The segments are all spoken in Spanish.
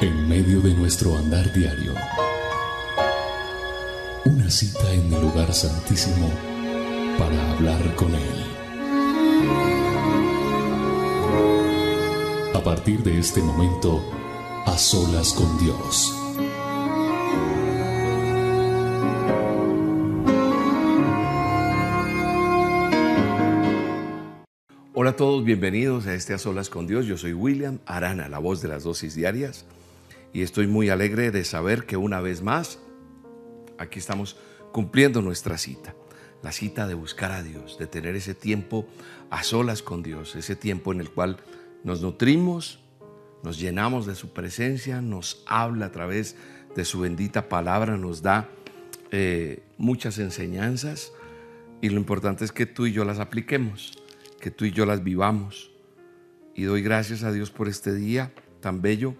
En medio de nuestro andar diario, una cita en el lugar santísimo para hablar con Él. A partir de este momento, a solas con Dios. Hola a todos, bienvenidos a este A Solas con Dios. Yo soy William Arana, la voz de las dosis diarias, y estoy muy alegre de saber que una vez más aquí estamos cumpliendo nuestra cita. La cita de buscar a Dios, de tener ese tiempo a solas con Dios, ese tiempo en el cual nos nutrimos, nos llenamos de su presencia, nos habla a través de su bendita palabra, nos da eh, muchas enseñanzas y lo importante es que tú y yo las apliquemos, que tú y yo las vivamos. Y doy gracias a Dios por este día tan bello,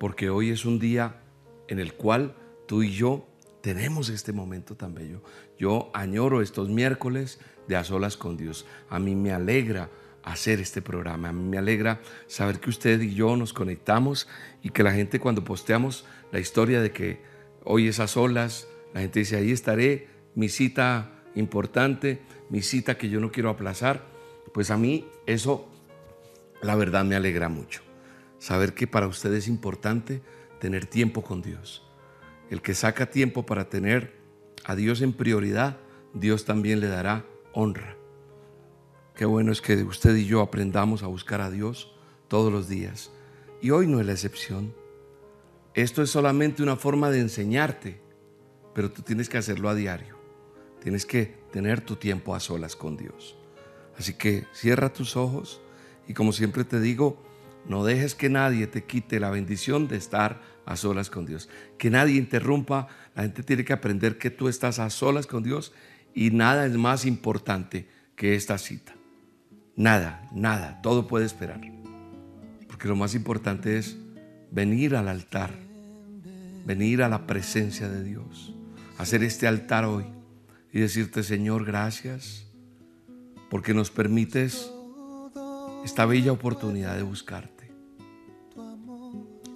porque hoy es un día en el cual tú y yo tenemos este momento tan bello. Yo añoro estos miércoles de a solas con Dios. A mí me alegra hacer este programa. A mí me alegra saber que usted y yo nos conectamos y que la gente cuando posteamos la historia de que hoy es a solas, la gente dice, ahí estaré, mi cita importante, mi cita que yo no quiero aplazar. Pues a mí eso, la verdad, me alegra mucho. Saber que para usted es importante tener tiempo con Dios el que saca tiempo para tener a Dios en prioridad, Dios también le dará honra. Qué bueno es que usted y yo aprendamos a buscar a Dios todos los días. Y hoy no es la excepción. Esto es solamente una forma de enseñarte, pero tú tienes que hacerlo a diario. Tienes que tener tu tiempo a solas con Dios. Así que cierra tus ojos y como siempre te digo, no dejes que nadie te quite la bendición de estar a solas con Dios. Que nadie interrumpa. La gente tiene que aprender que tú estás a solas con Dios y nada es más importante que esta cita. Nada, nada, todo puede esperar. Porque lo más importante es venir al altar, venir a la presencia de Dios, hacer este altar hoy y decirte, Señor, gracias, porque nos permites esta bella oportunidad de buscarte.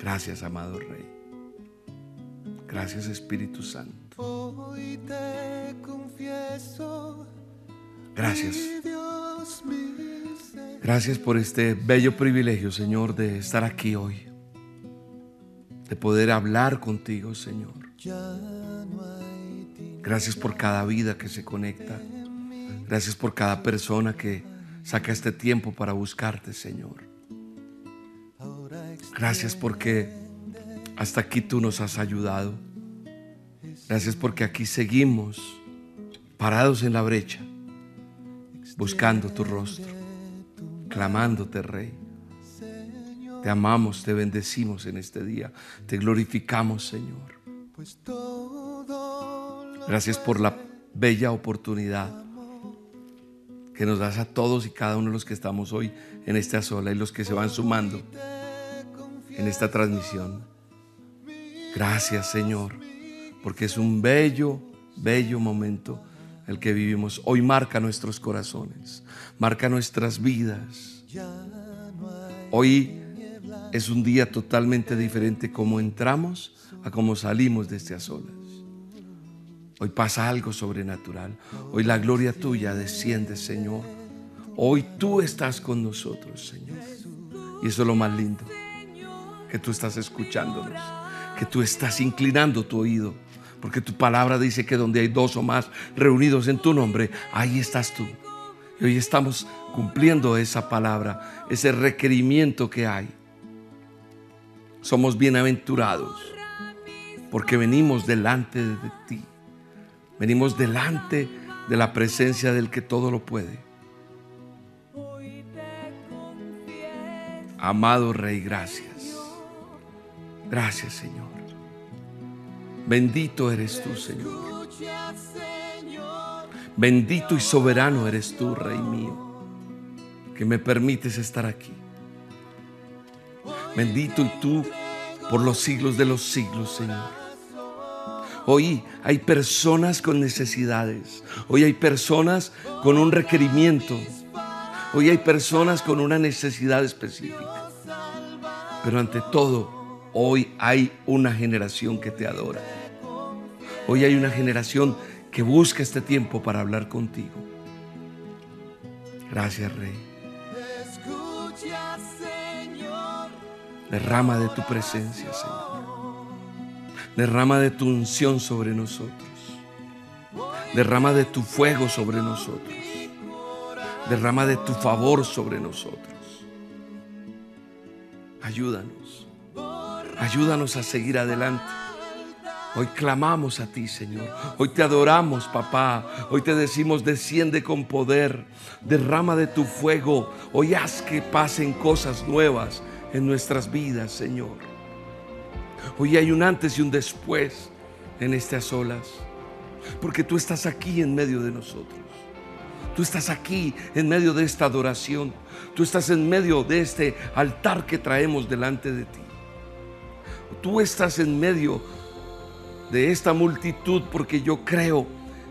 Gracias, amado Rey. Gracias, Espíritu Santo. Gracias. Gracias por este bello privilegio, Señor, de estar aquí hoy. De poder hablar contigo, Señor. Gracias por cada vida que se conecta. Gracias por cada persona que Saca este tiempo para buscarte, Señor. Gracias porque hasta aquí tú nos has ayudado. Gracias porque aquí seguimos parados en la brecha, buscando tu rostro, clamándote, Rey. Te amamos, te bendecimos en este día, te glorificamos, Señor. Gracias por la bella oportunidad que nos das a todos y cada uno de los que estamos hoy en esta sola y los que se van sumando en esta transmisión. Gracias Señor, porque es un bello, bello momento el que vivimos. Hoy marca nuestros corazones, marca nuestras vidas. Hoy es un día totalmente diferente como entramos a como salimos de este solas. Hoy pasa algo sobrenatural. Hoy la gloria tuya desciende, Señor. Hoy tú estás con nosotros, Señor. Y eso es lo más lindo, que tú estás escuchándonos, que tú estás inclinando tu oído, porque tu palabra dice que donde hay dos o más reunidos en tu nombre, ahí estás tú. Y hoy estamos cumpliendo esa palabra, ese requerimiento que hay. Somos bienaventurados porque venimos delante de ti Venimos delante de la presencia del que todo lo puede. Amado Rey, gracias. Gracias, Señor. Bendito eres tú, Señor. Bendito y soberano eres tú, Rey mío, que me permites estar aquí. Bendito y tú por los siglos de los siglos, Señor. Hoy hay personas con necesidades. Hoy hay personas con un requerimiento. Hoy hay personas con una necesidad específica. Pero ante todo, hoy hay una generación que te adora. Hoy hay una generación que busca este tiempo para hablar contigo. Gracias, Rey. Derrama de tu presencia, Señor. Derrama de tu unción sobre nosotros. Derrama de tu fuego sobre nosotros. Derrama de tu favor sobre nosotros. Ayúdanos. Ayúdanos a seguir adelante. Hoy clamamos a ti, Señor. Hoy te adoramos, papá. Hoy te decimos, desciende con poder. Derrama de tu fuego. Hoy haz que pasen cosas nuevas en nuestras vidas, Señor. Hoy hay un antes y un después en estas olas. Porque tú estás aquí en medio de nosotros. Tú estás aquí en medio de esta adoración. Tú estás en medio de este altar que traemos delante de ti. Tú estás en medio de esta multitud porque yo creo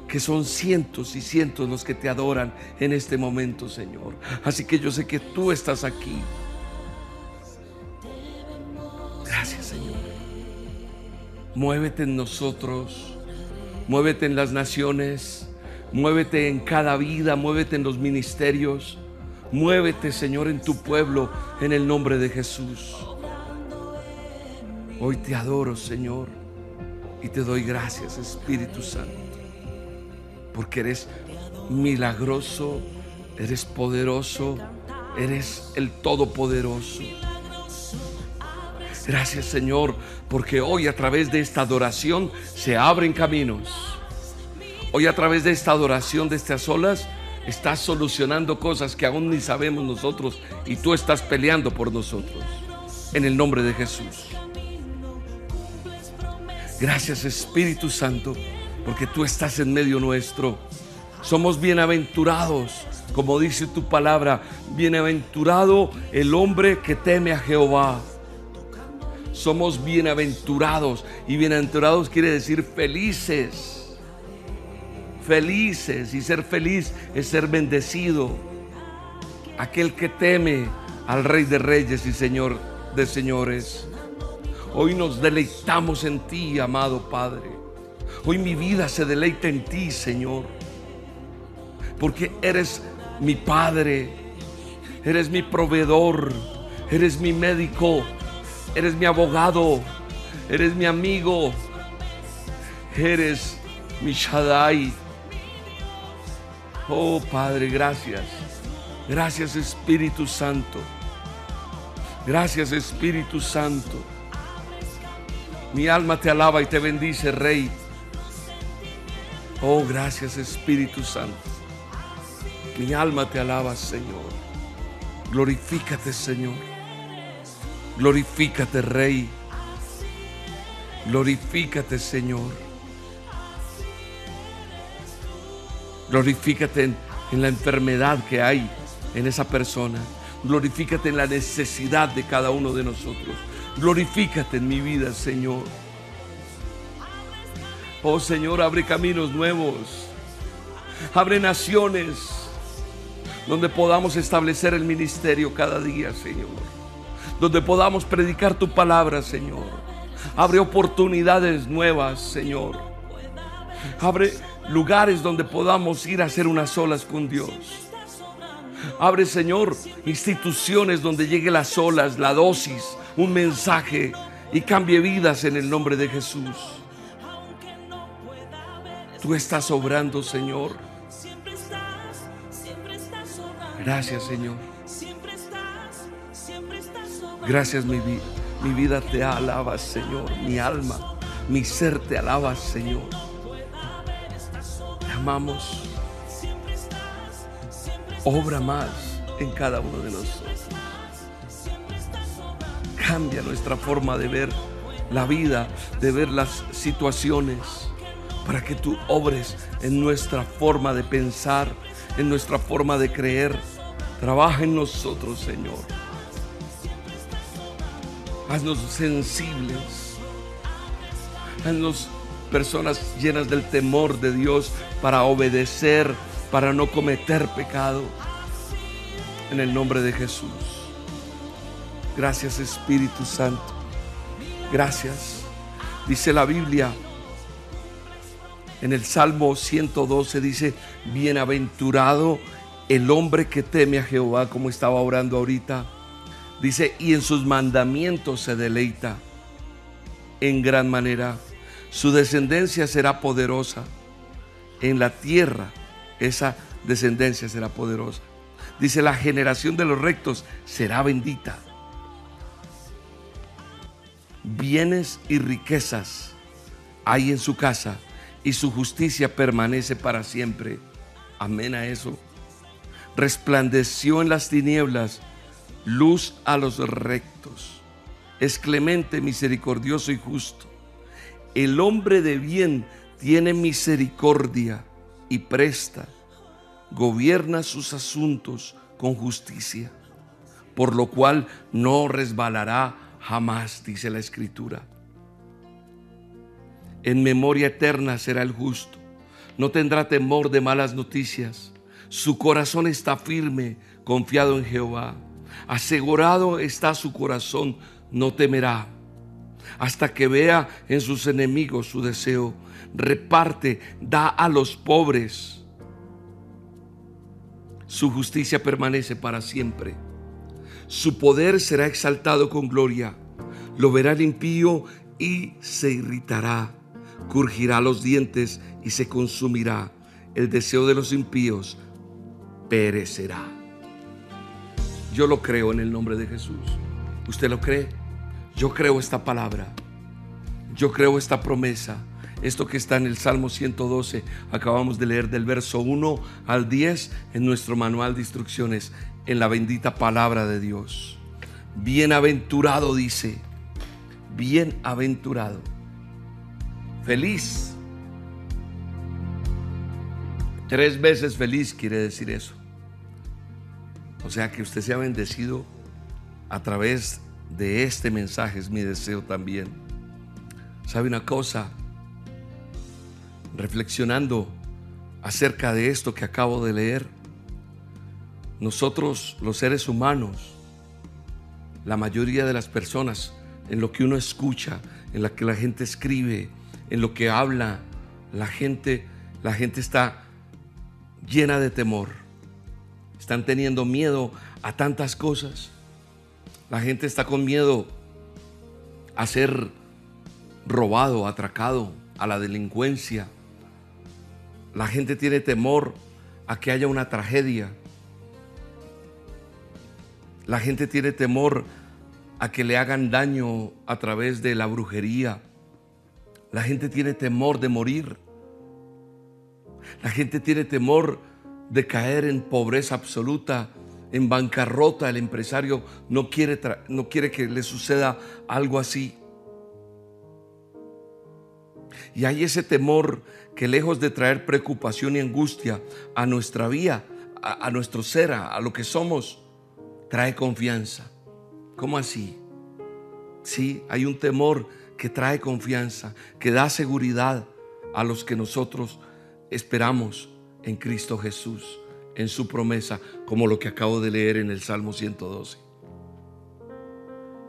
que son cientos y cientos los que te adoran en este momento, Señor. Así que yo sé que tú estás aquí. Gracias, Señor. Muévete en nosotros, muévete en las naciones, muévete en cada vida, muévete en los ministerios, muévete, Señor, en tu pueblo, en el nombre de Jesús. Hoy te adoro, Señor. Y te doy gracias, Espíritu Santo, porque eres milagroso, eres poderoso, eres el Todopoderoso. Gracias Señor, porque hoy a través de esta adoración se abren caminos. Hoy a través de esta adoración de estas olas estás solucionando cosas que aún ni sabemos nosotros y tú estás peleando por nosotros. En el nombre de Jesús. Gracias Espíritu Santo, porque tú estás en medio nuestro. Somos bienaventurados, como dice tu palabra, bienaventurado el hombre que teme a Jehová. Somos bienaventurados y bienaventurados quiere decir felices. Felices y ser feliz es ser bendecido. Aquel que teme al Rey de Reyes y Señor de Señores. Hoy nos deleitamos en ti, amado Padre. Hoy mi vida se deleita en ti, Señor. Porque eres mi Padre, eres mi proveedor, eres mi médico, eres mi abogado, eres mi amigo, eres mi Shaddai. Oh Padre, gracias. Gracias Espíritu Santo. Gracias Espíritu Santo. Mi alma te alaba y te bendice, Rey. Oh, gracias Espíritu Santo. Mi alma te alaba, Señor. Glorifícate, Señor. Glorifícate, Rey. Glorifícate, Señor. Glorifícate en, la enfermedad que hay en esa persona. Glorifícate en la necesidad de cada uno de nosotros. Glorifícate en mi vida, Señor. Oh Señor, abre caminos nuevos. Abre naciones donde podamos establecer el ministerio cada día, Señor. Donde podamos predicar tu palabra, Señor. Abre oportunidades nuevas, Señor. Abre lugares donde podamos ir a hacer unas olas con Dios. Abre, Señor, instituciones donde llegue las olas, la dosis, un mensaje y cambie vidas en el nombre de Jesús. Tú estás obrando, Señor. Gracias, Señor. Gracias, mi, vida. mi vida te alaba, Señor. Mi alma, mi ser te alaba, Señor. Te amamos. Obra más en cada uno de nosotros. Cambia nuestra forma de ver la vida, de ver las situaciones, para que tú obres en nuestra forma de pensar, en nuestra forma de creer. Trabaja en nosotros, Señor. Haznos sensibles. Haznos personas llenas del temor de Dios para obedecer, para no cometer pecado. En el nombre de Jesús. Gracias Espíritu Santo. Gracias. Dice la Biblia en el Salmo 112 dice, bienaventurado el hombre que teme a Jehová, como estaba orando ahorita. Dice, y en sus mandamientos se deleita en gran manera. Su descendencia será poderosa. En la tierra esa descendencia será poderosa. Dice, la generación de los rectos será bendita. Bienes y riquezas hay en su casa y su justicia permanece para siempre. Amén a eso. Resplandeció en las tinieblas luz a los rectos. Es clemente, misericordioso y justo. El hombre de bien tiene misericordia y presta. Gobierna sus asuntos con justicia, por lo cual no resbalará jamás, dice la escritura. En memoria eterna será el justo. No tendrá temor de malas noticias. Su corazón está firme, confiado en Jehová. Asegurado está su corazón, no temerá. Hasta que vea en sus enemigos su deseo. Reparte, da a los pobres. Su justicia permanece para siempre. Su poder será exaltado con gloria. Lo verá el impío y se irritará Curgirá los dientes y se consumirá. El deseo de los impíos perecerá. Yo lo creo en el nombre de Jesús. ¿Usted lo cree? Yo creo esta palabra. Yo creo esta promesa. Esto que está en el Salmo 112, acabamos de leer del verso 1 al 10 en nuestro manual de instrucciones, en la bendita palabra de Dios. Bienaventurado dice, bienaventurado feliz. Tres veces feliz quiere decir eso. O sea, que usted sea bendecido a través de este mensaje es mi deseo también. ¿Sabe una cosa? Reflexionando acerca de esto que acabo de leer, nosotros los seres humanos, la mayoría de las personas, en lo que uno escucha, en lo que la gente escribe, en lo que habla la gente, la gente está llena de temor. Están teniendo miedo a tantas cosas. La gente está con miedo a ser robado, atracado, a la delincuencia. La gente tiene temor a que haya una tragedia. La gente tiene temor a que le hagan daño a través de la brujería la gente tiene temor de morir. La gente tiene temor de caer en pobreza absoluta, en bancarrota. El empresario no quiere, no quiere que le suceda algo así. Y hay ese temor que lejos de traer preocupación y angustia a nuestra vida, a, nuestro ser, a lo que somos, trae confianza. ¿Cómo así? Sí, hay un temor que trae confianza, que da seguridad a los que nosotros esperamos en Cristo Jesús, en su promesa, como lo que acabo de leer en el Salmo 112.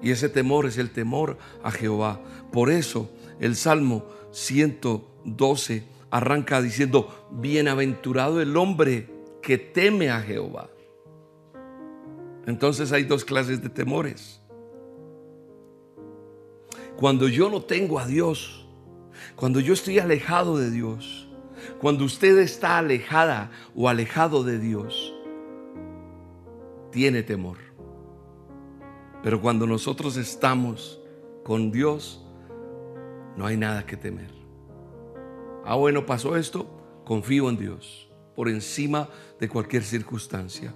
Y ese temor es el temor a Jehová. Por eso el Salmo 112 arranca diciendo, bienaventurado el hombre que teme a Jehová. Entonces hay dos clases de temores. Cuando yo no tengo a Dios, cuando yo estoy alejado de Dios, cuando usted está alejada o alejado de Dios, tiene temor. Pero cuando nosotros estamos con Dios, no hay nada que temer. Ah, bueno, pasó esto, confío en Dios por encima de cualquier circunstancia.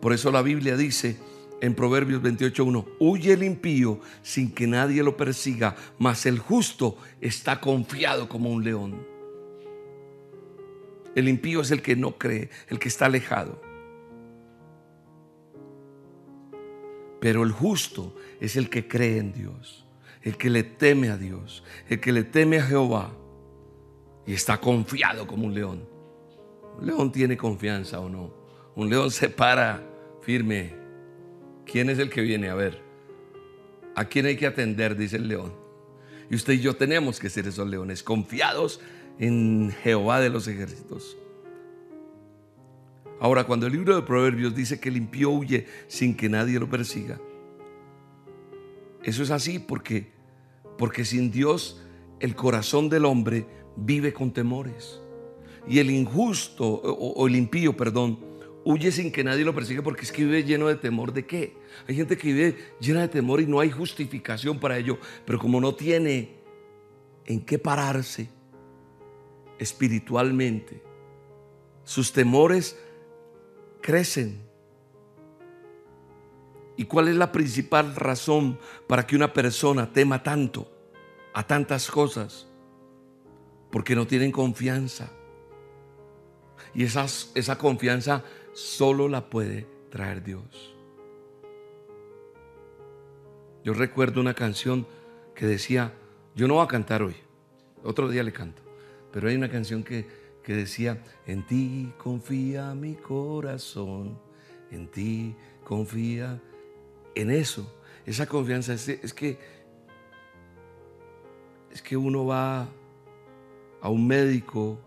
Por eso la Biblia dice, en Proverbios 28.1, huye el impío sin que nadie lo persiga, mas el justo está confiado como un león. El impío es el que no cree, el que está alejado. Pero el justo es el que cree en Dios, el que le teme a Dios, el que le teme a Jehová y está confiado como un león. Un león tiene confianza o no. Un león se para firme ¿Quién es el que viene? A ver, ¿a quién hay que atender? Dice el león. Y usted y yo tenemos que ser esos leones, confiados en Jehová de los ejércitos. Ahora, cuando el libro de Proverbios dice que el impío huye sin que nadie lo persiga, eso es así porque, porque sin Dios el corazón del hombre vive con temores. Y el injusto, o, el impío, perdón, huye sin que nadie lo persiga porque es que vive lleno de temor de qué. Hay gente que vive llena de temor y no hay justificación para ello, pero como no tiene en qué pararse espiritualmente, sus temores crecen. ¿Y cuál es la principal razón para que una persona tema tanto a tantas cosas? Porque no tienen confianza. Y esa confianza solo la puede traer Dios. Yo recuerdo una canción que decía, yo no voy a cantar hoy, otro día le canto, pero hay una canción que, que decía, en ti confía mi corazón, en ti confía en eso. Esa confianza es, es que es que uno va a un médico,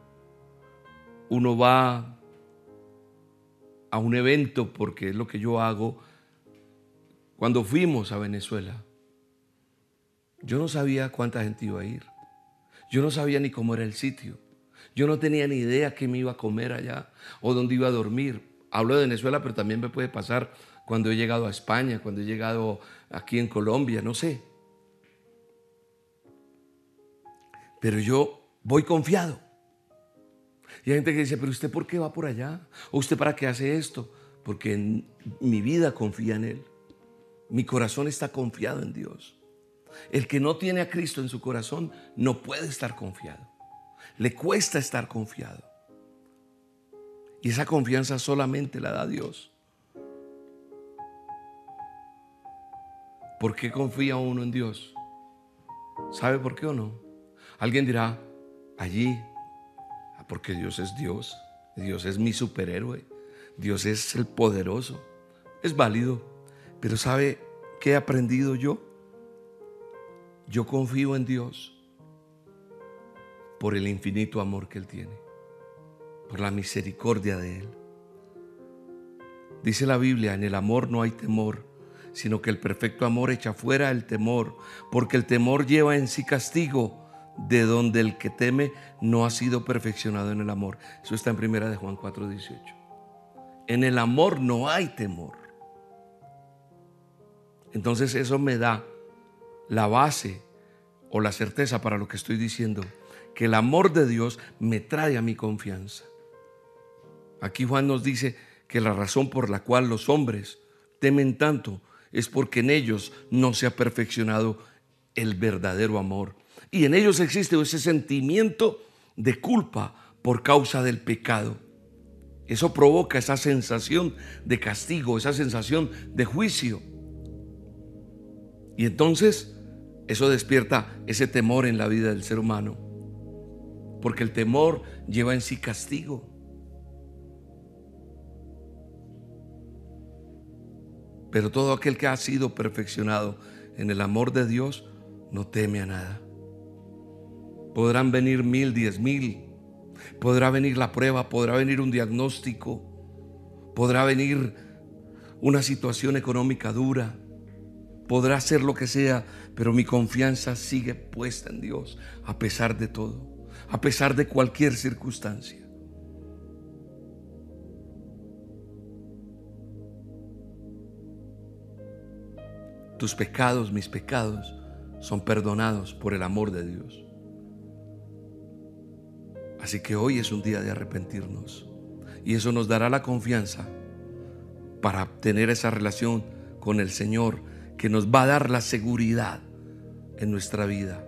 uno va a un evento, porque es lo que yo hago, cuando fuimos a Venezuela, yo no sabía cuánta gente iba a ir. Yo no sabía ni cómo era el sitio. Yo no tenía ni idea qué me iba a comer allá o dónde iba a dormir. Hablo de Venezuela, pero también me puede pasar cuando he llegado a España, cuando he llegado aquí en Colombia, no sé. Pero yo voy confiado. Y hay gente que dice, pero usted por qué va por allá? ¿O usted para qué hace esto? Porque mi vida confía en Él. Mi corazón está confiado en Dios. El que no tiene a Cristo en su corazón no puede estar confiado. Le cuesta estar confiado. Y esa confianza solamente la da Dios. ¿Por qué confía uno en Dios? ¿Sabe por qué o no? Alguien dirá, allí porque Dios es Dios. Dios es mi superhéroe. Dios es el poderoso. Es válido. Pero ¿sabe qué he aprendido yo? Yo confío en Dios por el infinito amor que Él tiene, por la misericordia de Él. Dice la Biblia, en el amor no hay temor, sino que el perfecto amor echa fuera el temor, porque el temor lleva en sí castigo de donde el que teme no ha sido perfeccionado en el amor. Eso está en primera de Juan 4:18. En el amor no hay temor. Entonces eso me da la base o la certeza para lo que estoy diciendo, que el amor de Dios me trae a mi confianza. Aquí Juan nos dice que la razón por la cual los hombres temen tanto es porque en ellos no se ha perfeccionado el verdadero amor y en ellos existe ese sentimiento de culpa por causa del pecado. Eso provoca esa sensación de castigo, esa sensación de juicio. Y entonces eso despierta ese temor en la vida del ser humano. Porque el temor lleva en sí castigo. Pero todo aquel que ha sido perfeccionado en el amor de Dios no teme a nada. Podrán venir mil, diez mil. Podrá venir la prueba, podrá venir un diagnóstico, podrá venir una situación económica dura, podrá ser lo que sea, pero mi confianza sigue puesta en Dios a pesar de todo, a pesar de cualquier circunstancia. Tus pecados, mis pecados, son perdonados por el amor de Dios. Así que hoy es un día de arrepentirnos. Y eso nos dará la confianza para tener esa relación con el Señor que nos va a dar la seguridad en nuestra vida.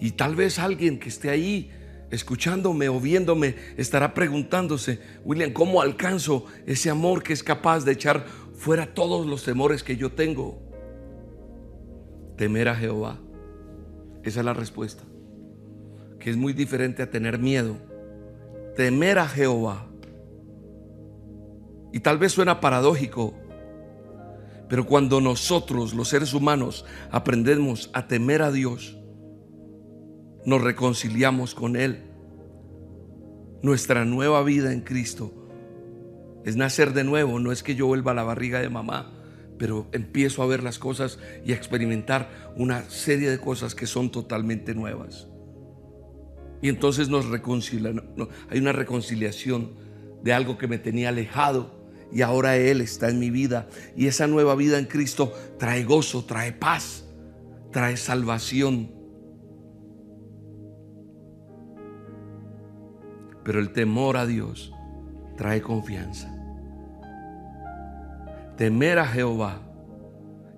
Y tal vez alguien que esté ahí escuchándome o viéndome estará preguntándose, William, ¿cómo alcanzo ese amor que es capaz de echar fuera todos los temores que yo tengo? Temer a Jehová. Esa es la respuesta que es muy diferente a tener miedo. Temer a Jehová. Y tal vez suena paradójico, Pero cuando nosotros, los seres humanos, aprendemos a temer a Dios, nos reconciliamos con Él. Nuestra nueva vida en Cristo es nacer de nuevo, no es que yo vuelva a la barriga de mamá, pero empiezo a ver las cosas y a experimentar una serie de cosas que son totalmente nuevas. Y entonces nos reconcilian, hay una reconciliación de algo que me tenía alejado y ahora Él está en mi vida. Y esa nueva vida en Cristo trae gozo, trae paz, trae salvación. Pero el temor a Dios trae confianza. Temer a Jehová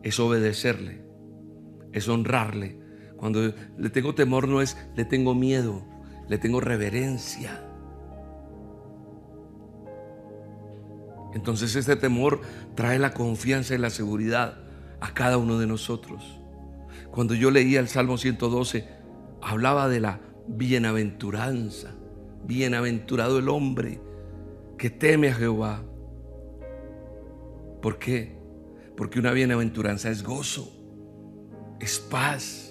es obedecerle, es honrarle. Cuando le tengo temor no es le tengo miedo, le tengo reverencia. Entonces este temor trae la confianza y la seguridad a cada uno de nosotros. Cuando yo leía el Salmo 112, hablaba de la bienaventuranza. Bienaventurado el hombre que teme a Jehová. ¿Por qué? Porque una bienaventuranza es gozo, es paz,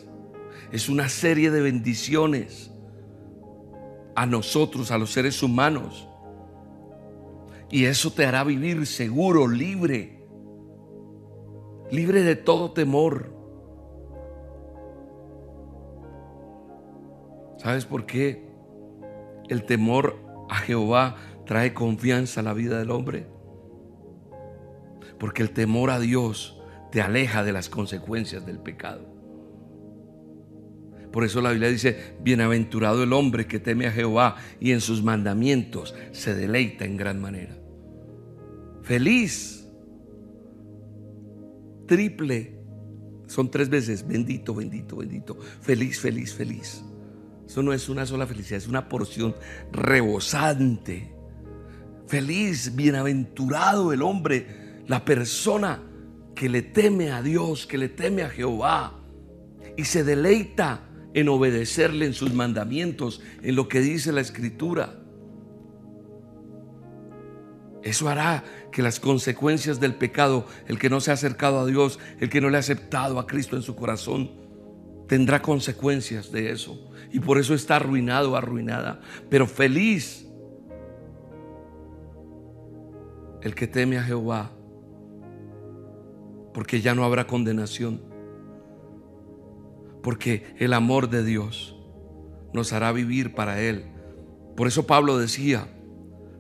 es una serie de bendiciones a nosotros, a los seres humanos. Y eso te hará vivir seguro, libre, libre de todo temor. ¿Sabes por qué? El temor a Jehová trae confianza a la vida del hombre. Porque el temor a Dios te aleja de las consecuencias del pecado. Por eso la Biblia dice, bienaventurado el hombre que teme a Jehová y en sus mandamientos se deleita en gran manera. Feliz. Triple. Son tres veces. Bendito, bendito, bendito. Feliz, feliz, feliz. Eso no es una sola felicidad, es una porción rebosante. Feliz, bienaventurado el hombre, la persona que le teme a Dios, que le teme a Jehová y se deleita en obedecerle en sus mandamientos, en lo que dice la escritura. Eso hará que las consecuencias del pecado, el que no se ha acercado a Dios, el que no le ha aceptado a Cristo en su corazón, tendrá consecuencias de eso. Y por eso está arruinado, arruinada. Pero feliz el que teme a Jehová, porque ya no habrá condenación porque el amor de Dios nos hará vivir para Él. Por eso Pablo decía,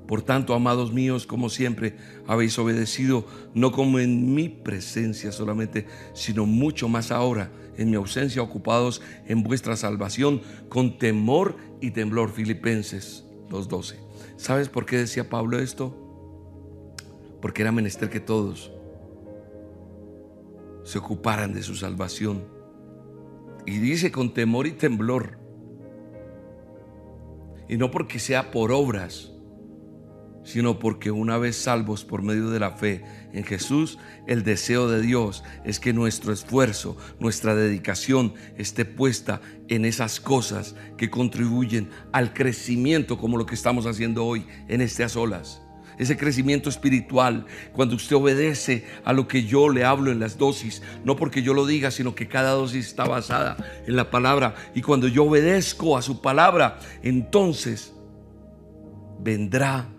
por tanto, amados míos, como siempre habéis obedecido, no como en mi presencia solamente, sino mucho más ahora, en mi ausencia, ocupados en vuestra salvación, con temor y temblor. Filipenses 2.12. ¿Sabes por qué decía Pablo esto? Porque era menester que todos se ocuparan de su salvación y dice con temor y temblor. Y no porque sea por obras, sino porque una vez salvos por medio de la fe en Jesús, el deseo de Dios es que nuestro esfuerzo, nuestra dedicación esté puesta en esas cosas que contribuyen al crecimiento como lo que estamos haciendo hoy en estas olas ese crecimiento espiritual, cuando usted obedece a lo que yo le hablo en las dosis, no porque yo lo diga, sino que cada dosis está basada en la palabra. Y cuando yo obedezco a su palabra, entonces vendrá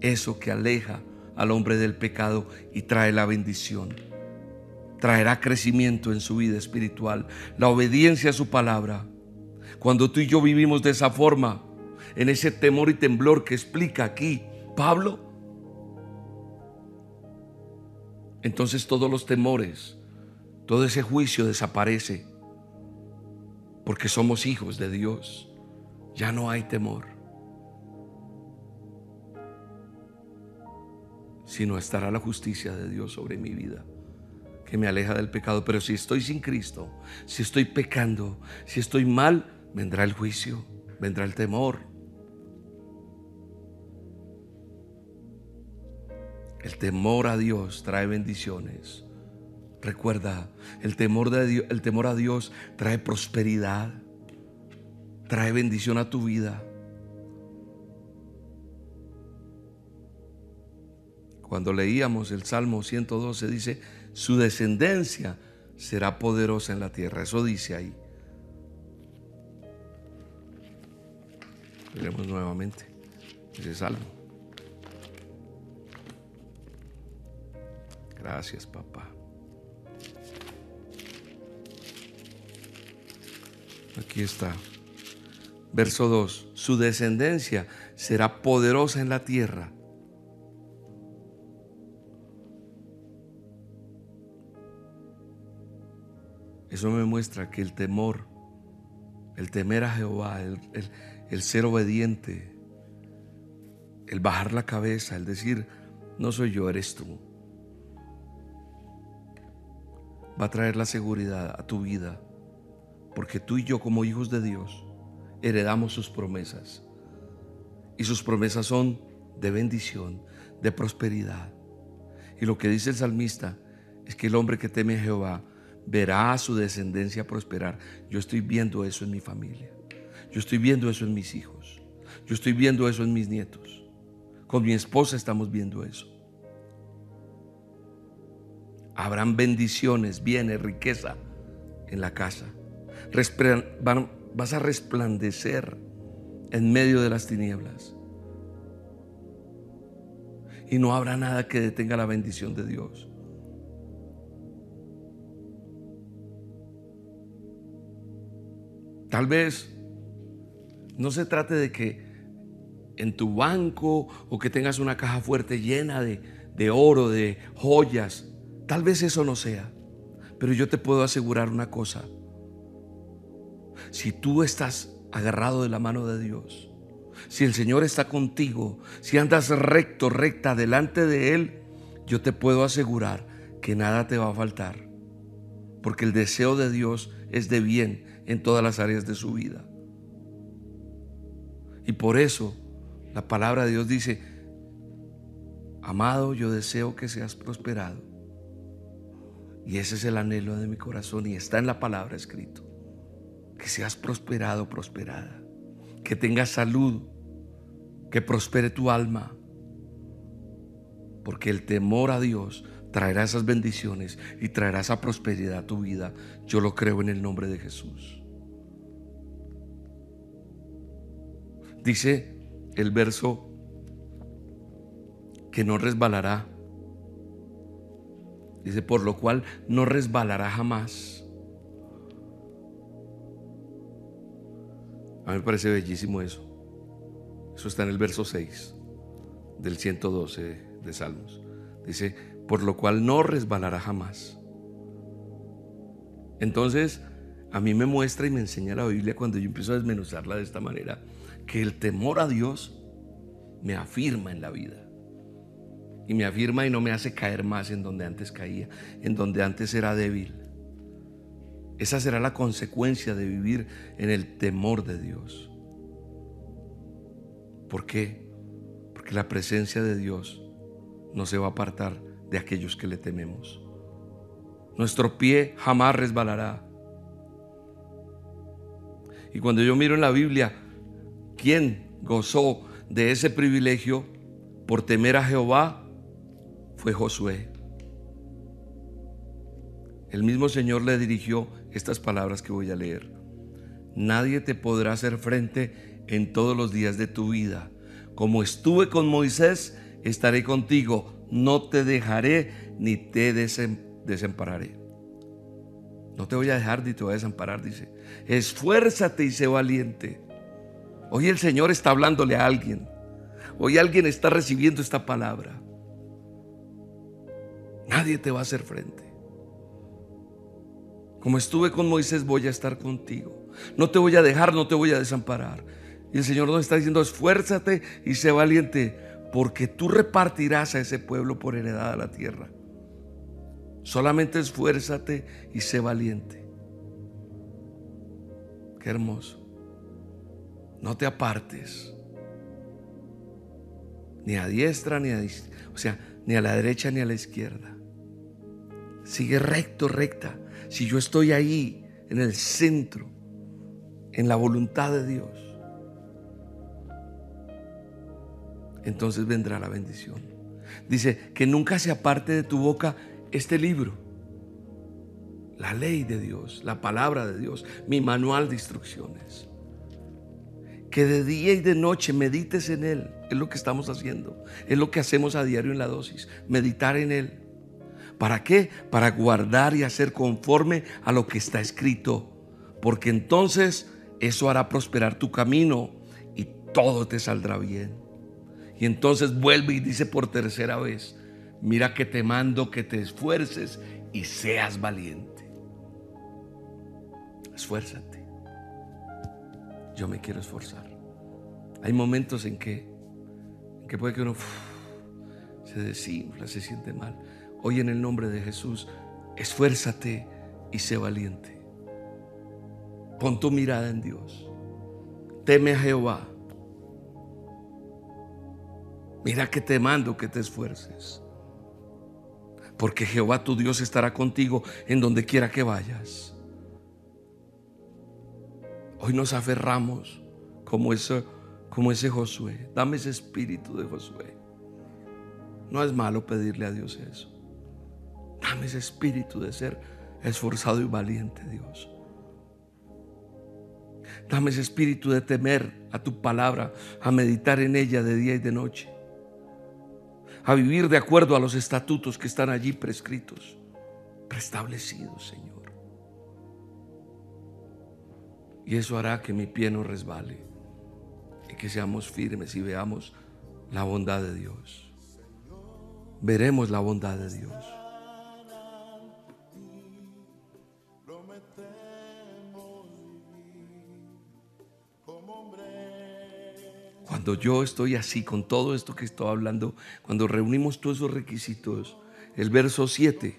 eso que aleja al hombre del pecado y trae la bendición. Traerá crecimiento en su vida espiritual, la obediencia a su palabra. Cuando tú y yo vivimos de esa forma, en ese temor y temblor que explica aquí, Pablo, entonces todos los temores, todo ese juicio desaparece, porque somos hijos de Dios. Ya no hay temor, sino estará la justicia de Dios sobre mi vida que me aleja del pecado. Pero si estoy sin Cristo, si estoy pecando, si estoy mal, vendrá el juicio, vendrá el temor. El temor a Dios trae bendiciones. Recuerda, el temor, de Dios, el temor a Dios trae prosperidad, trae bendición a tu vida. Cuando leíamos el Salmo 112 dice, su descendencia será poderosa en la tierra. Eso dice ahí. Veremos nuevamente ese salmo. Gracias, papá. Aquí está. Verso 2. Su descendencia será poderosa en la tierra. Eso me muestra que el temor, el temer a Jehová, el, ser obediente, el bajar la cabeza, el decir, no soy yo, eres tú, va a traer la seguridad a tu vida, porque tú y yo como hijos de Dios heredamos sus promesas. Y sus promesas son de bendición, de prosperidad. Y lo que dice el salmista es que el hombre que teme a Jehová verá a su descendencia prosperar. Yo estoy viendo eso en mi familia. Yo estoy viendo eso en mis hijos. Yo estoy viendo eso en mis nietos. Con mi esposa estamos viendo eso. Habrán bendiciones, bienes, riqueza en la casa. vas a resplandecer en medio de las tinieblas. Y no habrá nada que detenga la bendición de Dios. Tal vez no se trate de que en tu banco o que tengas una caja fuerte llena de, de oro, de joyas. Tal vez eso no sea. Pero yo te puedo asegurar una cosa. Si tú estás agarrado de la mano de Dios, si el Señor está contigo, si andas recto, recta delante de Él, yo te puedo asegurar que nada te va a faltar. Porque el deseo de Dios es de bien en todas las áreas de su vida. Y por eso la palabra de Dios dice, amado, yo deseo que seas prosperado. Y ese es el anhelo de mi corazón y está en la palabra escrito. Que seas prosperado, prosperada. Que tengas salud, que prospere tu alma. Porque el temor a Dios traerá esas bendiciones y traerá esa prosperidad a tu vida. Yo lo creo en el nombre de Jesús. Dice el verso que no resbalará. Dice, por lo cual no resbalará jamás. A mí me parece bellísimo eso. Eso está en el verso 6 del 112 de Salmos. Dice, por lo cual no resbalará jamás. Entonces, a mí me muestra y me enseña la Biblia cuando yo empiezo a desmenuzarla de esta manera, que el temor a Dios me afirma en la vida. Y me afirma y no me hace caer más en donde antes caía, en donde antes era débil. Esa será la consecuencia de vivir en el temor de Dios. ¿Por qué? Porque la presencia de Dios no se va a apartar de aquellos que le tememos. Nuestro pie jamás resbalará. Y cuando yo miro en la Biblia, ¿quién gozó de ese privilegio por temer a Jehová? Fue Josué. El mismo Señor le dirigió estas palabras que voy a leer. Nadie te podrá hacer frente en todos los días de tu vida. Como estuve con Moisés, estaré contigo no te dejaré ni te desampararé. No te voy a dejar ni te voy a desamparar, dice. Esfuérzate y sé valiente. Hoy el Señor está hablándole a alguien. Hoy alguien está recibiendo esta palabra. Nadie te va a hacer frente. Como estuve con Moisés, voy a estar contigo. No te voy a dejar, no te voy a desamparar. Y el Señor nos está diciendo, esfuérzate y sé valiente porque tú repartirás a ese pueblo por heredad a la tierra. Solamente esfuérzate y sé valiente. Qué hermoso. No te apartes. Ni a diestra ni a o sea, ni a la derecha ni a la izquierda. Sigue recto, recta. Si yo estoy ahí en el centro, en la voluntad de Dios, entonces vendrá la bendición. Dice, que nunca se aparte de tu boca este libro. la ley de Dios, la palabra de Dios, mi manual de instrucciones. Que de día y de noche medites en Él. Es lo que estamos haciendo. Es lo que hacemos a diario en la dosis. Meditar en Él. ¿Para qué? Para guardar y hacer conforme a lo que está escrito. Porque entonces eso hará prosperar tu camino y todo te saldrá bien. Y entonces vuelve y dice por tercera vez, mira que te mando que te esfuerces y seas valiente. Esfuérzate. Yo me quiero esforzar. Hay momentos en que, que puede que uno se desinfla, se siente mal. Hoy en el nombre de Jesús, esfuérzate y sé valiente. Pon tu mirada en Dios. Teme a Jehová. Mira que te mando que te esfuerces. Porque Jehová tu Dios estará contigo en donde quiera que vayas. Hoy nos aferramos como ese, como ese Josué. Dame ese espíritu de Josué. No es malo pedirle a Dios eso. Dame ese espíritu de ser esforzado y valiente, Dios. Dame ese espíritu de temer a tu palabra, a meditar en ella de día y de noche, a vivir de acuerdo a los estatutos que están allí prescritos, preestablecidos, Señor. Y eso hará que mi pie no resbale y que seamos firmes y veamos la bondad de Dios. Veremos la bondad de Dios. Cuando yo estoy así con todo esto que estoy hablando, cuando reunimos todos esos requisitos, el verso 7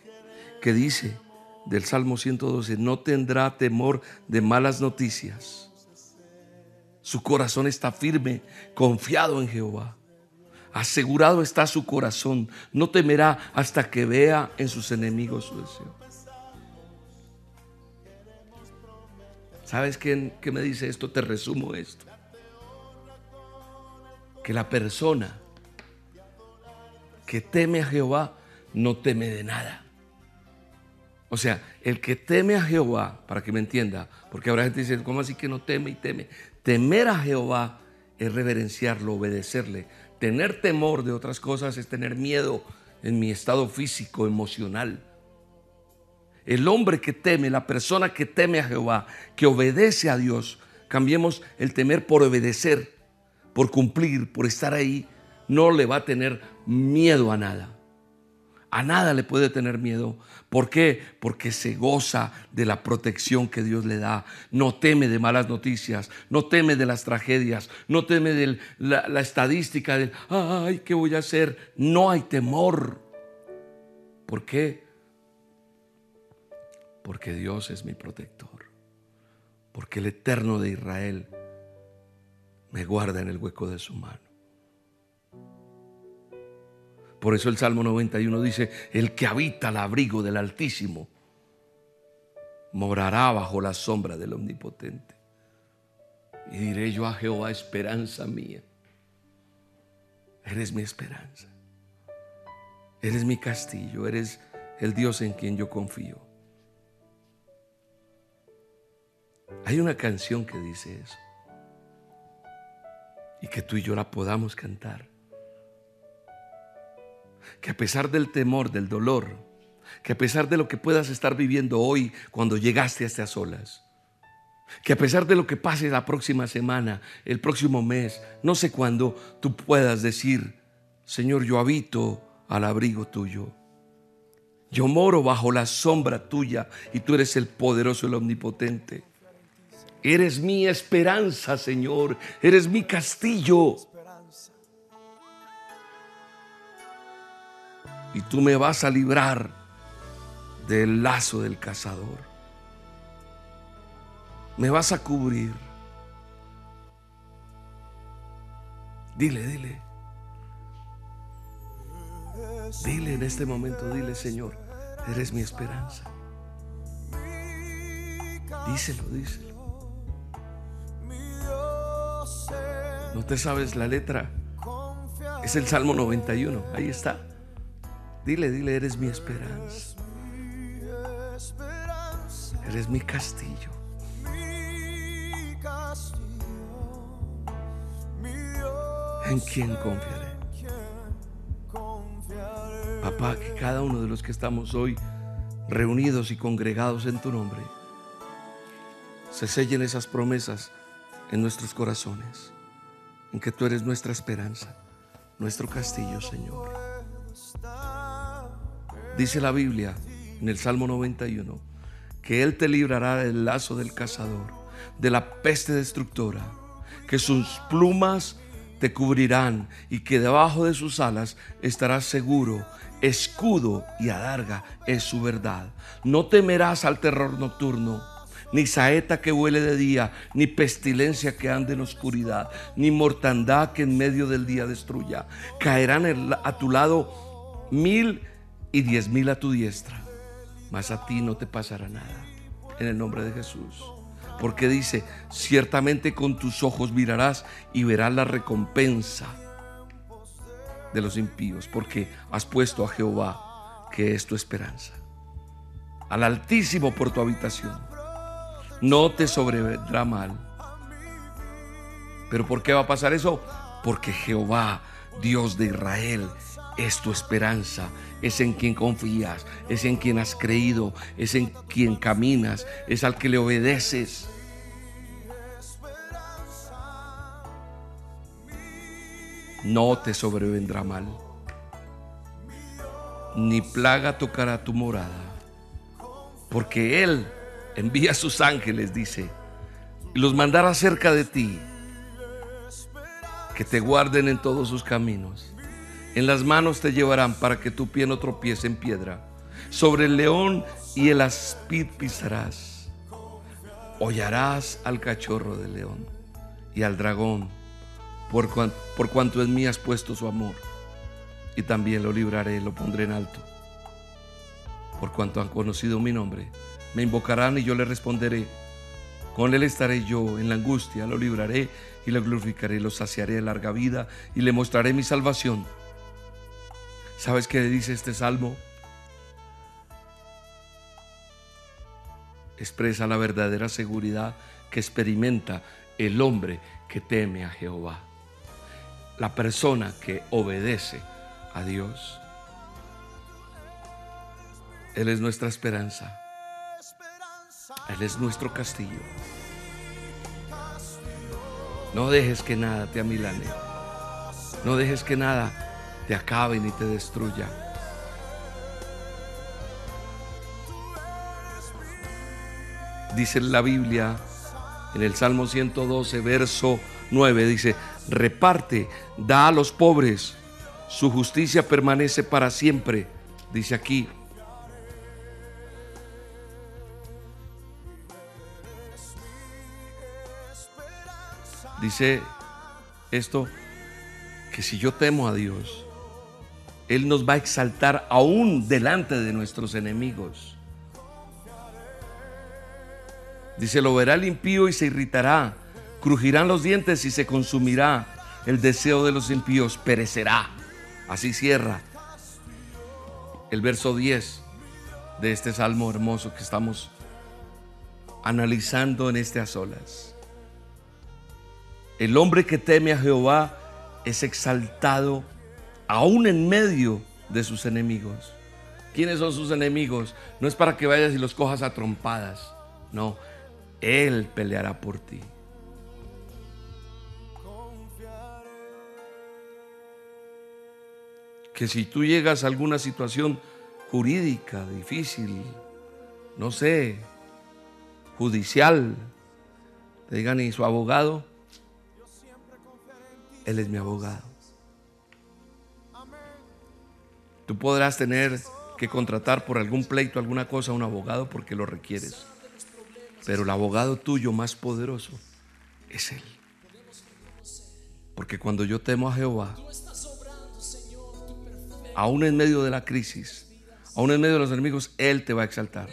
que dice del Salmo 112, no tendrá temor de malas noticias. Su corazón está firme, confiado en Jehová. Asegurado está su corazón, no temerá hasta que vea en sus enemigos su deseo. ¿Sabes qué, qué me dice esto? Te resumo esto que la persona que teme a Jehová no teme de nada. O sea, el que teme a Jehová, para que me entienda, porque habrá gente que dice, ¿cómo así que no teme y teme? Temer a Jehová es reverenciarlo, obedecerle. Tener temor de otras cosas es tener miedo en mi estado físico, emocional. El hombre que teme, la persona que teme a Jehová, que obedece a Dios, cambiemos el temer por obedecer por cumplir, por estar ahí, no le va a tener miedo a nada. A nada le puede tener miedo. ¿Por qué? Porque se goza de la protección que Dios le da. No teme de malas noticias, no teme de las tragedias, no teme de la, estadística del, ay, ¿qué voy a hacer? No hay temor. ¿Por qué? Porque Dios es mi protector. Porque el Eterno de Israel me guarda en el hueco de su mano. Por eso el Salmo 91 dice, el que habita al abrigo del Altísimo morará bajo la sombra del Omnipotente. Y diré yo a Jehová, esperanza mía. Eres mi esperanza. Eres mi castillo. Eres el Dios en quien yo confío. Hay una canción que dice eso y que tú y yo la podamos cantar. Que a pesar del temor, del dolor, que a pesar de lo que puedas estar viviendo hoy cuando llegaste a estas olas, que a pesar de lo que pase la próxima semana, el próximo mes, no sé cuándo, tú puedas decir, Señor, yo habito al abrigo tuyo. Yo moro bajo la sombra tuya y tú eres el poderoso, el omnipotente. Eres mi esperanza, Señor. Eres mi castillo. Y tú me vas a librar del lazo del cazador. Me vas a cubrir. Dile, dile. Dile en este momento, dile, Señor, eres mi esperanza. Díselo, díselo. ¿No te sabes la letra? Es el Salmo 91. Ahí está. Dile, dile, eres mi esperanza. Eres mi castillo. ¿En confiaré? confiaré. Papá, que cada uno de los que estamos hoy reunidos y congregados en tu nombre, se sellen esas promesas en nuestros corazones, en que tú eres nuestra esperanza, nuestro castillo, Señor. Dice la Biblia en el Salmo 91 que Él te librará del lazo del cazador, de la peste destructora, que sus plumas te cubrirán y que debajo de sus alas estarás seguro. Escudo y adarga es su verdad. No temerás al terror nocturno, ni saeta que huele de día, ni pestilencia que ande en oscuridad, ni mortandad que en medio del día destruya. Caerán a tu lado mil y diez mil a tu diestra, mas a ti no te pasará nada. En el nombre de Jesús. Porque dice, ciertamente con tus ojos mirarás y verás la recompensa de los impíos, porque has puesto a Jehová, que es tu esperanza, al Altísimo por tu habitación. No te sobrevendrá mal. ¿Pero por qué va a pasar eso? Porque Jehová, Dios de Israel, es tu esperanza, es en quien confías, es en quien has creído, es en quien caminas, es al que le obedeces. No te sobrevendrá mal, ni plaga tocará tu morada, porque Él envía a sus ángeles, dice, y los mandará cerca de ti, que te guarden en todos sus caminos. En las manos te llevarán para que tu pie no tropiece en piedra. Sobre el león y el aspid pisarás. Hollarás al cachorro del león y al dragón, por, por cuanto en mí has puesto su amor. Y también lo libraré, lo pondré en alto. Por cuanto han conocido mi nombre, me invocarán y yo le responderé. Con él estaré yo en la angustia, lo libraré y lo glorificaré, lo saciaré de larga vida y le mostraré mi salvación. ¿Sabes qué dice este salmo? Expresa la verdadera seguridad que experimenta el hombre que teme a Jehová. La persona que obedece a Dios. Él es nuestra esperanza. Él es nuestro castillo. No dejes que nada te amilane. No dejes que nada te acabe ni te destruya. Dice la Biblia en el Salmo 112, verso 9, dice, reparte, da a los pobres, su justicia permanece para siempre. Dice aquí, dice esto, que si yo temo a Dios, Él nos va a exaltar aún delante de nuestros enemigos. Dice, lo verá el impío y se irritará, crujirán los dientes y se consumirá, el deseo de los impíos perecerá. Así cierra el verso 10 de este salmo hermoso que estamos analizando en este a solas. El hombre que teme a Jehová es exaltado aún en medio de sus enemigos. ¿Quiénes son sus enemigos? No es para que vayas y los cojas a trompadas. No, Él peleará por ti. Que si tú llegas a alguna situación jurídica difícil, no sé, judicial, te digan y su abogado, él es mi abogado. Tú podrás tener que contratar por algún pleito, alguna cosa, un abogado porque lo requieres. Pero el abogado tuyo más poderoso es Él. Porque cuando yo temo a Jehová, aún en medio de la crisis, aún en medio de los enemigos, Él te va a exaltar.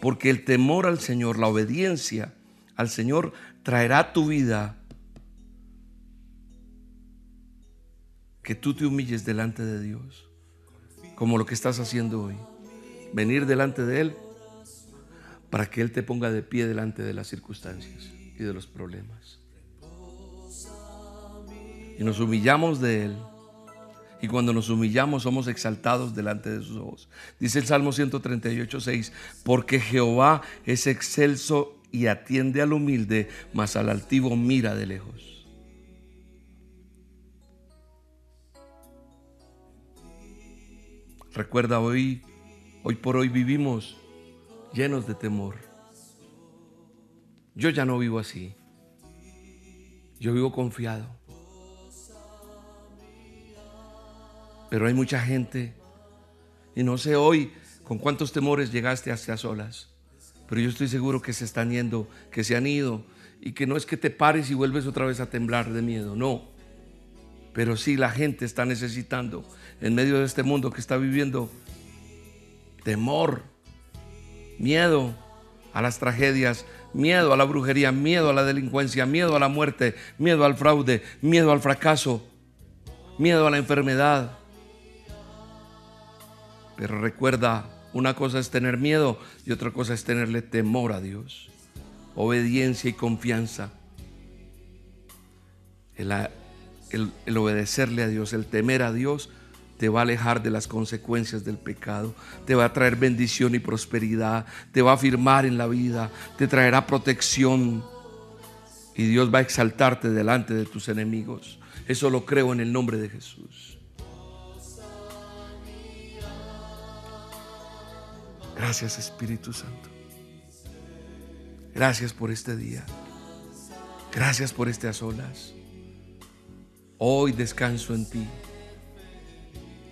Porque el temor al Señor, la obediencia al Señor traerá a tu vida que tú te humilles delante de Dios, como lo que estás haciendo hoy. Venir delante de Él, para que Él te ponga de pie delante de las circunstancias y de los problemas. Y nos humillamos de Él. Y cuando nos humillamos somos exaltados delante de sus ojos. Dice el Salmo 138, 6, porque Jehová es excelso y atiende al humilde, mas al altivo mira de lejos. Recuerda hoy, hoy por hoy vivimos llenos de temor. Yo ya no vivo así. Yo vivo confiado. Pero hay mucha gente, y no sé hoy con cuántos temores llegaste hasta solas, pero yo estoy seguro que se están yendo, que se han ido, y que no es que te pares y vuelves otra vez a temblar de miedo, no. Pero sí la gente está necesitando, en medio de este mundo que está viviendo, temor, miedo a las tragedias, miedo a la brujería, miedo a la delincuencia, miedo a la muerte, miedo al fraude, miedo al fracaso, miedo a la enfermedad. Pero recuerda, una cosa es tener miedo y otra cosa es tenerle temor a Dios, obediencia y confianza. El obedecerle a Dios, el temer a Dios, te va a alejar de las consecuencias del pecado, te va a traer bendición y prosperidad, te va a afirmar en la vida, te traerá protección y Dios va a exaltarte delante de tus enemigos. Eso lo creo en el nombre de Jesús. Gracias Espíritu Santo. Gracias por este día. Gracias por a solas. Hoy descanso en ti.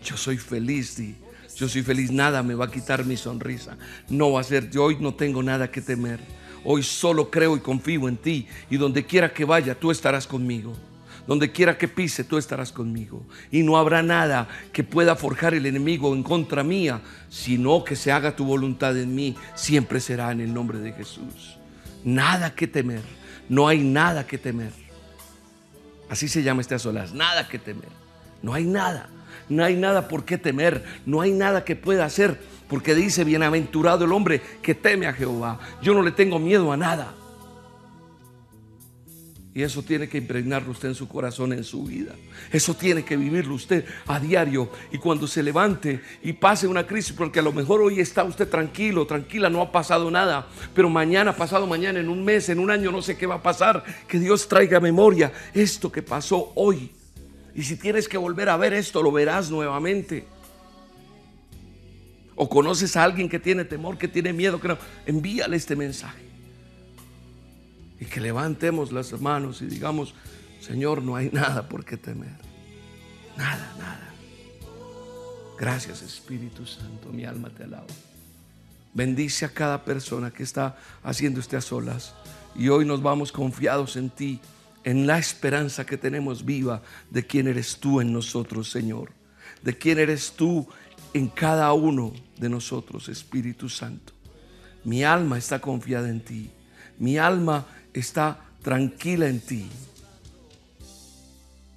Yo soy feliz, y Yo soy feliz, nada me va a quitar mi sonrisa. No va a ser, yo hoy no tengo nada que temer. Hoy solo creo y confío en ti. Y donde quiera que vaya, tú estarás conmigo. Donde quiera que pise, tú estarás conmigo. Y no habrá nada que pueda forjar el enemigo en contra mía, sino que se haga tu voluntad en mí. Siempre será en el nombre de Jesús. Nada que temer. No hay nada que temer. Así se llama este a solas. Nada que temer. No hay nada. No hay nada por qué temer, no hay nada que pueda hacer, porque dice, bienaventurado el hombre que teme a Jehová. Yo no le tengo miedo a nada. Y eso tiene que impregnarlo usted en su corazón, en su vida. Eso tiene que vivirlo usted a diario. Y cuando se levante y pase una crisis, porque a lo mejor hoy está usted tranquilo, tranquila, no ha pasado nada. Pero mañana, pasado mañana, en un mes, en un año, no sé qué va a pasar. Que Dios traiga memoria esto que pasó hoy y si tienes que volver a ver esto, lo verás nuevamente. O conoces a alguien que tiene temor, que tiene miedo, que no, envíale este mensaje. Y que levantemos las manos y digamos, Señor, no hay nada por qué temer. Nada, nada. Gracias Espíritu Santo, mi alma te alaba. Bendice a cada persona que está haciendo este a solas. Y hoy nos vamos confiados en ti en la esperanza que tenemos viva de quién eres tú en nosotros, Señor, de quién eres tú en cada uno de nosotros, Espíritu Santo. Mi alma está confiada en ti, mi alma está tranquila en ti.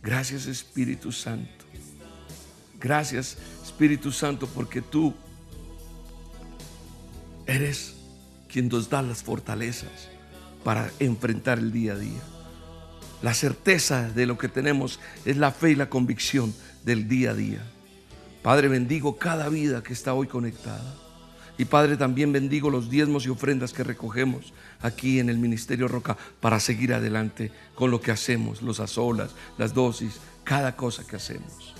Gracias Espíritu Santo. Gracias Espíritu Santo porque tú eres quien nos da las fortalezas para enfrentar el día a día. La certeza de lo que tenemos es la fe y la convicción del día a día. Padre, bendigo cada vida que está hoy conectada. Y Padre, también bendigo los diezmos y ofrendas que recogemos aquí en el Ministerio Roca para seguir adelante con lo que hacemos, los azolas, las dosis, cada cosa que hacemos.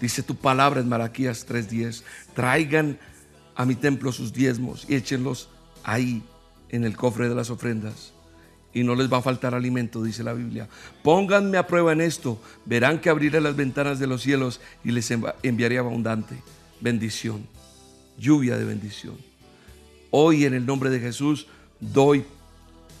Dice tu palabra en Malaquías 3:10, traigan a mi templo sus diezmos y échenlos ahí en el cofre de las ofrendas y no les va a faltar alimento, dice la Biblia. Pónganme a prueba en esto, verán que abriré las ventanas de los cielos y les enviaré abundante bendición, lluvia de bendición. Hoy en el nombre de Jesús doy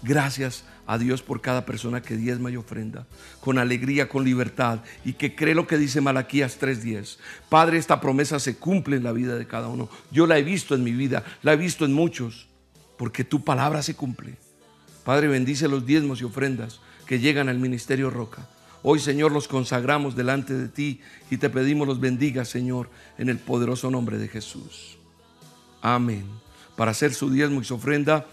gracias a Dios por cada persona que diezma y ofrenda, con alegría, con libertad y que cree lo que dice Malaquías 3:10. Padre, esta promesa se cumple en la vida de cada uno. Yo la he visto en mi vida, la he visto en muchos, porque tu palabra se cumple. Padre, bendice los diezmos y ofrendas que llegan al ministerio Roca. Hoy, Señor, los consagramos delante de ti y te pedimos los bendiga, Señor, en el poderoso nombre de Jesús. Amén. para hacer su diezmo y su ofrenda,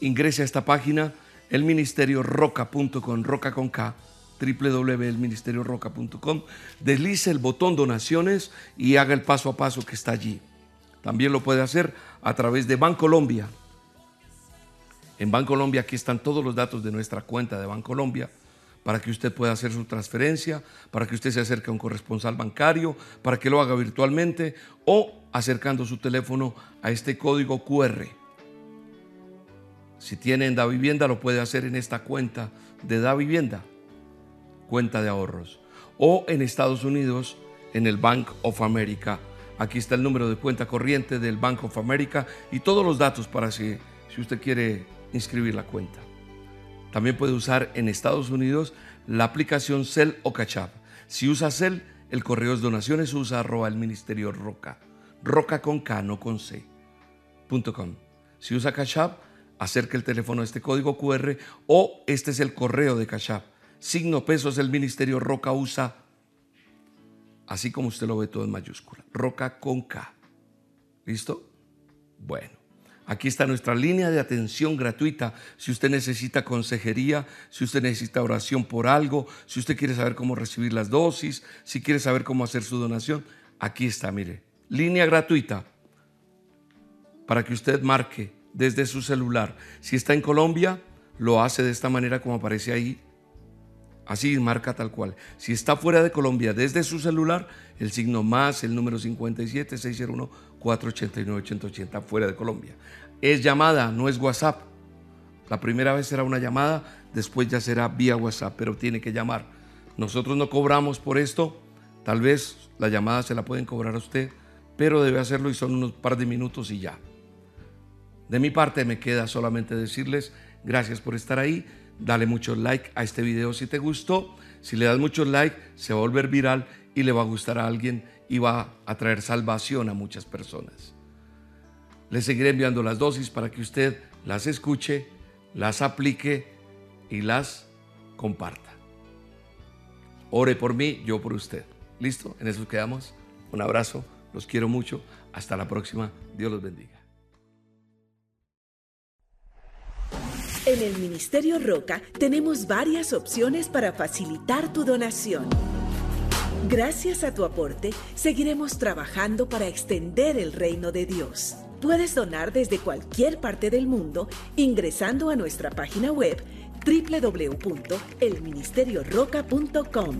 ingrese a esta página, elministerioroca.com, roca con K, www.elministerioroca.com, deslice el botón donaciones y haga el paso a paso que está allí. También lo puede hacer a través de Bancolombia. En Bancolombia aquí están todos los datos de nuestra cuenta de Bancolombia para que usted pueda hacer su transferencia, para que usted se acerque a un corresponsal bancario, para que lo haga virtualmente o acercando su teléfono a este código QR. Si tiene en Da Vivienda, lo puede hacer en esta cuenta de Da Vivienda, cuenta de ahorros. O en Estados Unidos, en el Bank of America. Aquí está el número de cuenta corriente del Bank of America y todos los datos para si, si usted quiere inscribir la cuenta. También puede usar en Estados Unidos la aplicación Cell o Cachap. Si usa Cell, el correo es donaciones, usa arroba el ministerio Roca. Roca con K, no con C. Si usa Cachap, acerca el teléfono a este código QR o este es el correo de Cachap. Signo pesos el ministerio Roca usa, así como usted lo ve todo en mayúscula. Roca con K. ¿Listo? Bueno. Aquí está nuestra línea de atención gratuita. Si usted necesita consejería, si usted necesita oración por algo, si usted quiere saber cómo recibir las dosis, si quiere saber cómo hacer su donación, aquí está, mire. Línea gratuita para que usted marque desde su celular. Si está en Colombia, lo hace de esta manera como aparece ahí. Así marca tal cual. Si está fuera de Colombia desde su celular, el signo más, el número 57 601 489 8080 fuera de Colombia. Es llamada, no es WhatsApp. La primera vez será una llamada, después ya será vía WhatsApp, pero tiene que llamar. Nosotros no cobramos por esto. Tal vez la llamada se la pueden cobrar a usted, pero debe hacerlo y son unos par de minutos y ya. De mi parte me queda solamente decirles gracias por estar ahí. Dale mucho like a este video si te gustó. Si le das mucho like, se va a volver viral y le va a gustar a alguien y va a traer salvación a muchas personas. Le seguiré enviando las dosis para que usted las escuche, las aplique y las comparta. Ore por mí, yo por usted. ¿Listo? En eso quedamos. Un abrazo, los quiero mucho. Hasta la próxima. Dios los bendiga. En el Ministerio Roca tenemos varias opciones para facilitar tu donación. Gracias a tu aporte, seguiremos trabajando para extender el reino de Dios. Puedes donar desde cualquier parte del mundo ingresando a nuestra página web www.elministerioroca.com.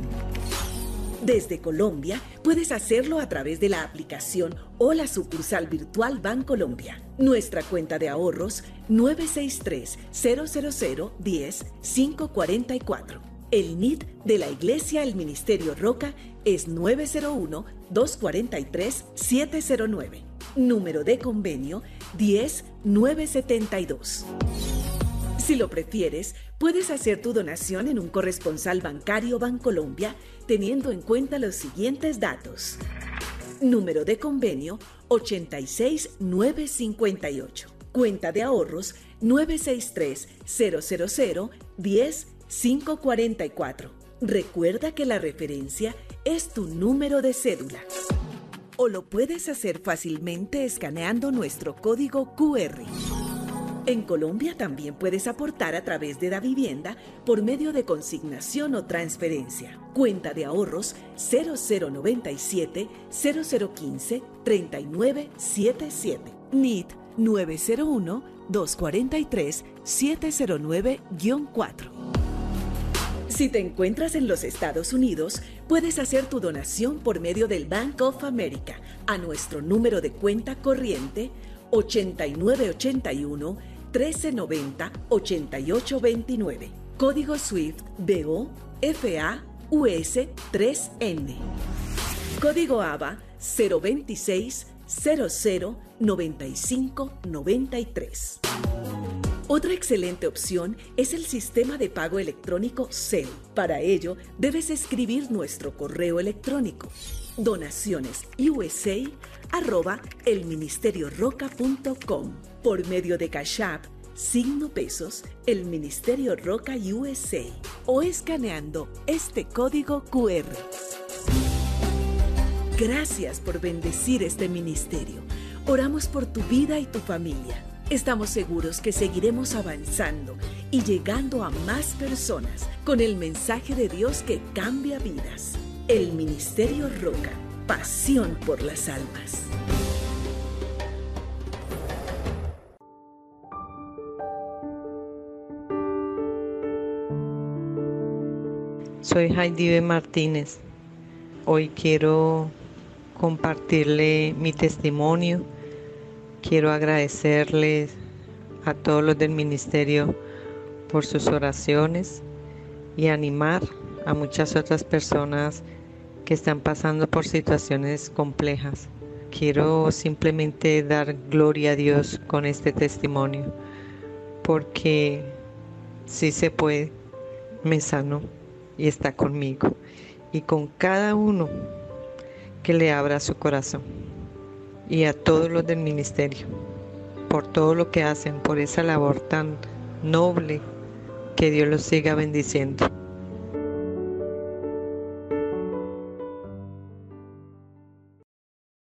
Desde Colombia puedes hacerlo a través de la aplicación o la sucursal virtual Bancolombia. Nuestra cuenta de ahorros 963 000 10 544. El NID de la Iglesia El Ministerio Roca es 901-243-709. Número de convenio 10972. Si lo prefieres, puedes hacer tu donación en un corresponsal bancario Bancolombia teniendo en cuenta los siguientes datos. Número de convenio 86958. Cuenta de ahorros 963 000 10 544. Recuerda que la referencia es tu número de cédula. O lo puedes hacer fácilmente escaneando nuestro código QR. En Colombia también puedes aportar a través de la vivienda por medio de consignación o transferencia. Cuenta de ahorros 0097 0015 3977. NIT 901 243 709-4. Si te encuentras en los Estados Unidos, puedes hacer tu donación por medio del Bank of America a nuestro número de cuenta corriente 8981 1390 8829. Código SWIFT BO FA US 3N. Código ABA 026 00 95 93. Otra excelente opción es el sistema de pago electrónico CEL. Para ello, debes escribir nuestro correo electrónico donacionesusa arroba elministerioroca.com por medio de Cash App, signo pesos, el Ministerio Roca USA o escaneando este código QR. Gracias por bendecir este ministerio. Oramos por tu vida y tu familia. Estamos seguros que seguiremos avanzando y llegando a más personas con el mensaje de Dios que cambia vidas. El Ministerio Roca, pasión por las almas. Soy Heidi Martínez. Hoy quiero compartirle mi testimonio. Quiero agradecerles a todos los del ministerio por sus oraciones y animar a muchas otras personas que están pasando por situaciones complejas. Quiero simplemente dar gloria a Dios con este testimonio, porque si se puede, me sanó y está conmigo y con cada uno que le abra su corazón y a todos los del ministerio por todo lo que hacen, por esa labor tan noble, que Dios los siga bendiciendo.